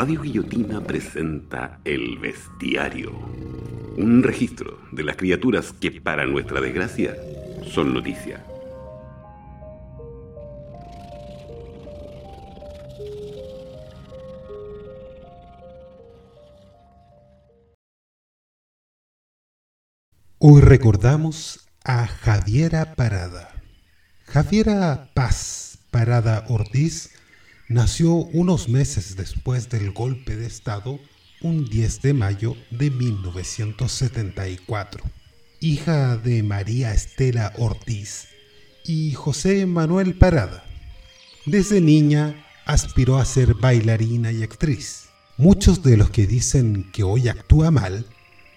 Radio Guillotina presenta El Bestiario, un registro de las criaturas que, para nuestra desgracia, son noticia. Hoy recordamos a Javiera Parada. Javiera Paz Parada Ortiz nació unos meses después del golpe de Estado, un 10 de mayo de 1974. Hija de María Estela Ortiz y José Manuel Parada. Desde niña aspiró a ser bailarina y actriz. Muchos de los que dicen que hoy actúa mal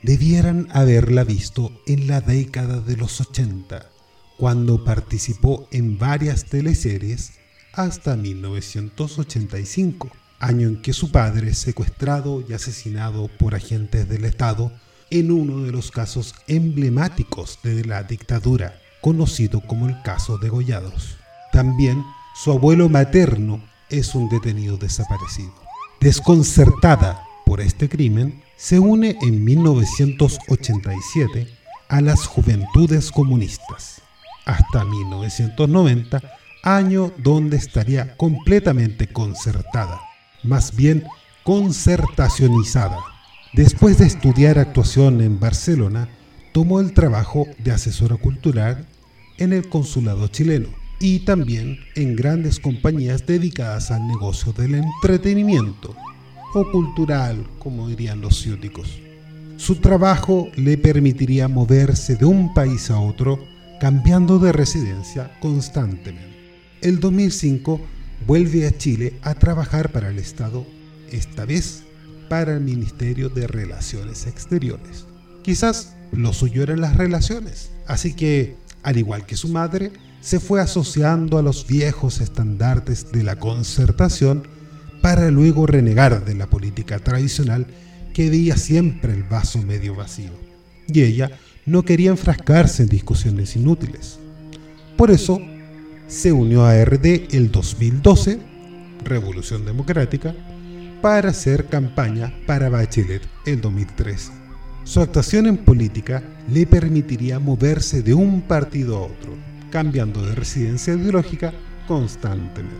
debieran haberla visto en la década de los 80, cuando participó en varias teleseries hasta 1985, año en que su padre es secuestrado y asesinado por agentes del Estado en uno de los casos emblemáticos de la dictadura, conocido como el caso de Gollados. También su abuelo materno es un detenido desaparecido. Desconcertada por este crimen, se une en 1987 a las Juventudes Comunistas. Hasta 1990 año donde estaría completamente concertada, más bien concertacionizada. Después de estudiar actuación en Barcelona, tomó el trabajo de asesora cultural en el consulado chileno y también en grandes compañías dedicadas al negocio del entretenimiento o cultural, como dirían los ciúticos. Su trabajo le permitiría moverse de un país a otro, cambiando de residencia constantemente el 2005 vuelve a Chile a trabajar para el Estado, esta vez para el Ministerio de Relaciones Exteriores. Quizás lo suyo eran las relaciones, así que, al igual que su madre, se fue asociando a los viejos estandartes de la concertación para luego renegar de la política tradicional que veía siempre el vaso medio vacío. Y ella no quería enfrascarse en discusiones inútiles. Por eso se unió a RD el 2012, Revolución Democrática, para hacer campaña para Bachelet el 2013. Su actuación en política le permitiría moverse de un partido a otro, cambiando de residencia ideológica constantemente.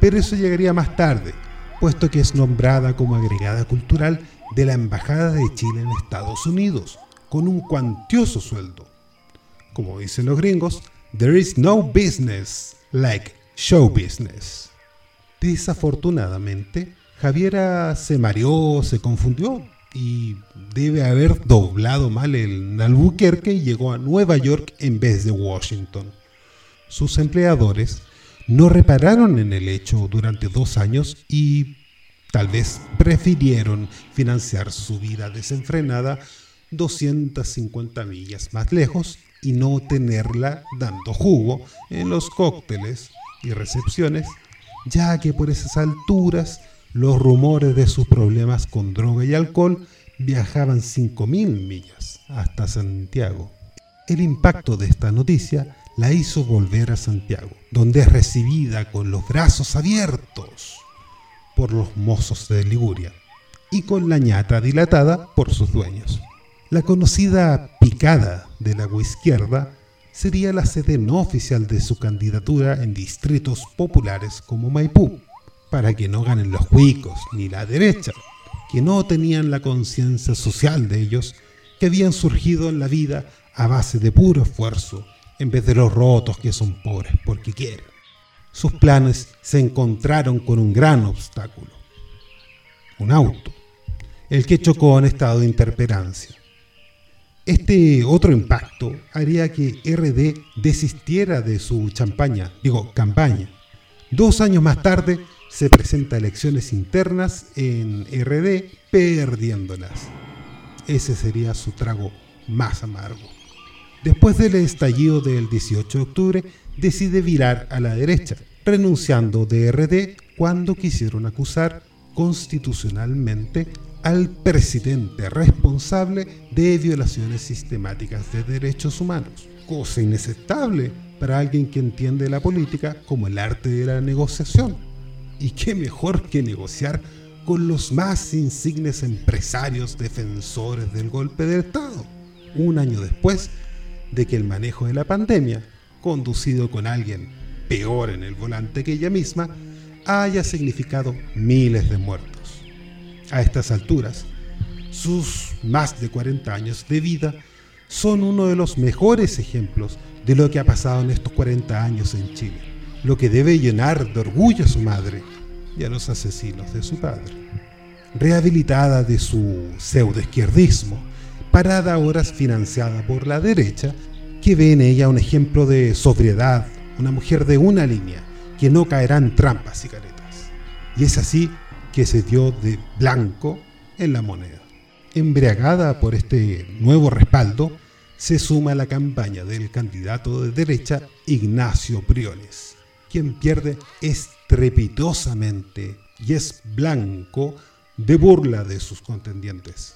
Pero eso llegaría más tarde, puesto que es nombrada como agregada cultural de la Embajada de Chile en Estados Unidos, con un cuantioso sueldo. Como dicen los gringos, There is no business like show business. Desafortunadamente, Javiera se mareó, se confundió y debe haber doblado mal el Albuquerque y llegó a Nueva York en vez de Washington. Sus empleadores no repararon en el hecho durante dos años y tal vez prefirieron financiar su vida desenfrenada 250 millas más lejos y no tenerla dando jugo en los cócteles y recepciones, ya que por esas alturas los rumores de sus problemas con droga y alcohol viajaban 5.000 millas hasta Santiago. El impacto de esta noticia la hizo volver a Santiago, donde es recibida con los brazos abiertos por los mozos de Liguria y con la ñata dilatada por sus dueños. La conocida picada de la izquierda sería la sede no oficial de su candidatura en distritos populares como Maipú, para que no ganen los huicos ni la derecha, que no tenían la conciencia social de ellos, que habían surgido en la vida a base de puro esfuerzo, en vez de los rotos que son pobres porque quieren. Sus planes se encontraron con un gran obstáculo, un auto, el que chocó en estado de interperancia. Este otro impacto haría que RD desistiera de su champaña, digo, campaña. Dos años más tarde se presenta elecciones internas en RD perdiéndolas. Ese sería su trago más amargo. Después del estallido del 18 de octubre, decide virar a la derecha, renunciando de RD cuando quisieron acusar constitucionalmente al presidente responsable de violaciones sistemáticas de derechos humanos, cosa inaceptable para alguien que entiende la política como el arte de la negociación. Y qué mejor que negociar con los más insignes empresarios defensores del golpe de Estado, un año después de que el manejo de la pandemia, conducido con alguien peor en el volante que ella misma, haya significado miles de muertos. A estas alturas, sus más de 40 años de vida son uno de los mejores ejemplos de lo que ha pasado en estos 40 años en Chile, lo que debe llenar de orgullo a su madre y a los asesinos de su padre. Rehabilitada de su pseudoizquierdismo, parada ahora financiada por la derecha, que ve en ella un ejemplo de sobriedad, una mujer de una línea, que no caerá en trampas y caretas. Y es así que se dio de blanco en la moneda. Embriagada por este nuevo respaldo, se suma a la campaña del candidato de derecha Ignacio Briones, quien pierde estrepitosamente y es blanco de burla de sus contendientes.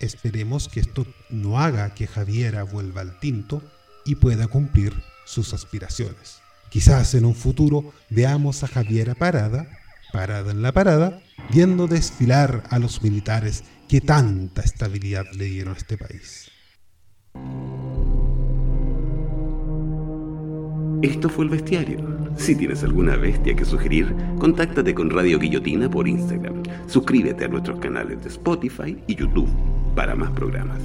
Esperemos que esto no haga que Javiera vuelva al tinto y pueda cumplir sus aspiraciones. Quizás en un futuro veamos a Javiera parada, parada en la parada, viendo desfilar a los militares que tanta estabilidad le dieron a este país. Esto fue el bestiario. Si tienes alguna bestia que sugerir, contáctate con Radio Guillotina por Instagram. Suscríbete a nuestros canales de Spotify y YouTube para más programas.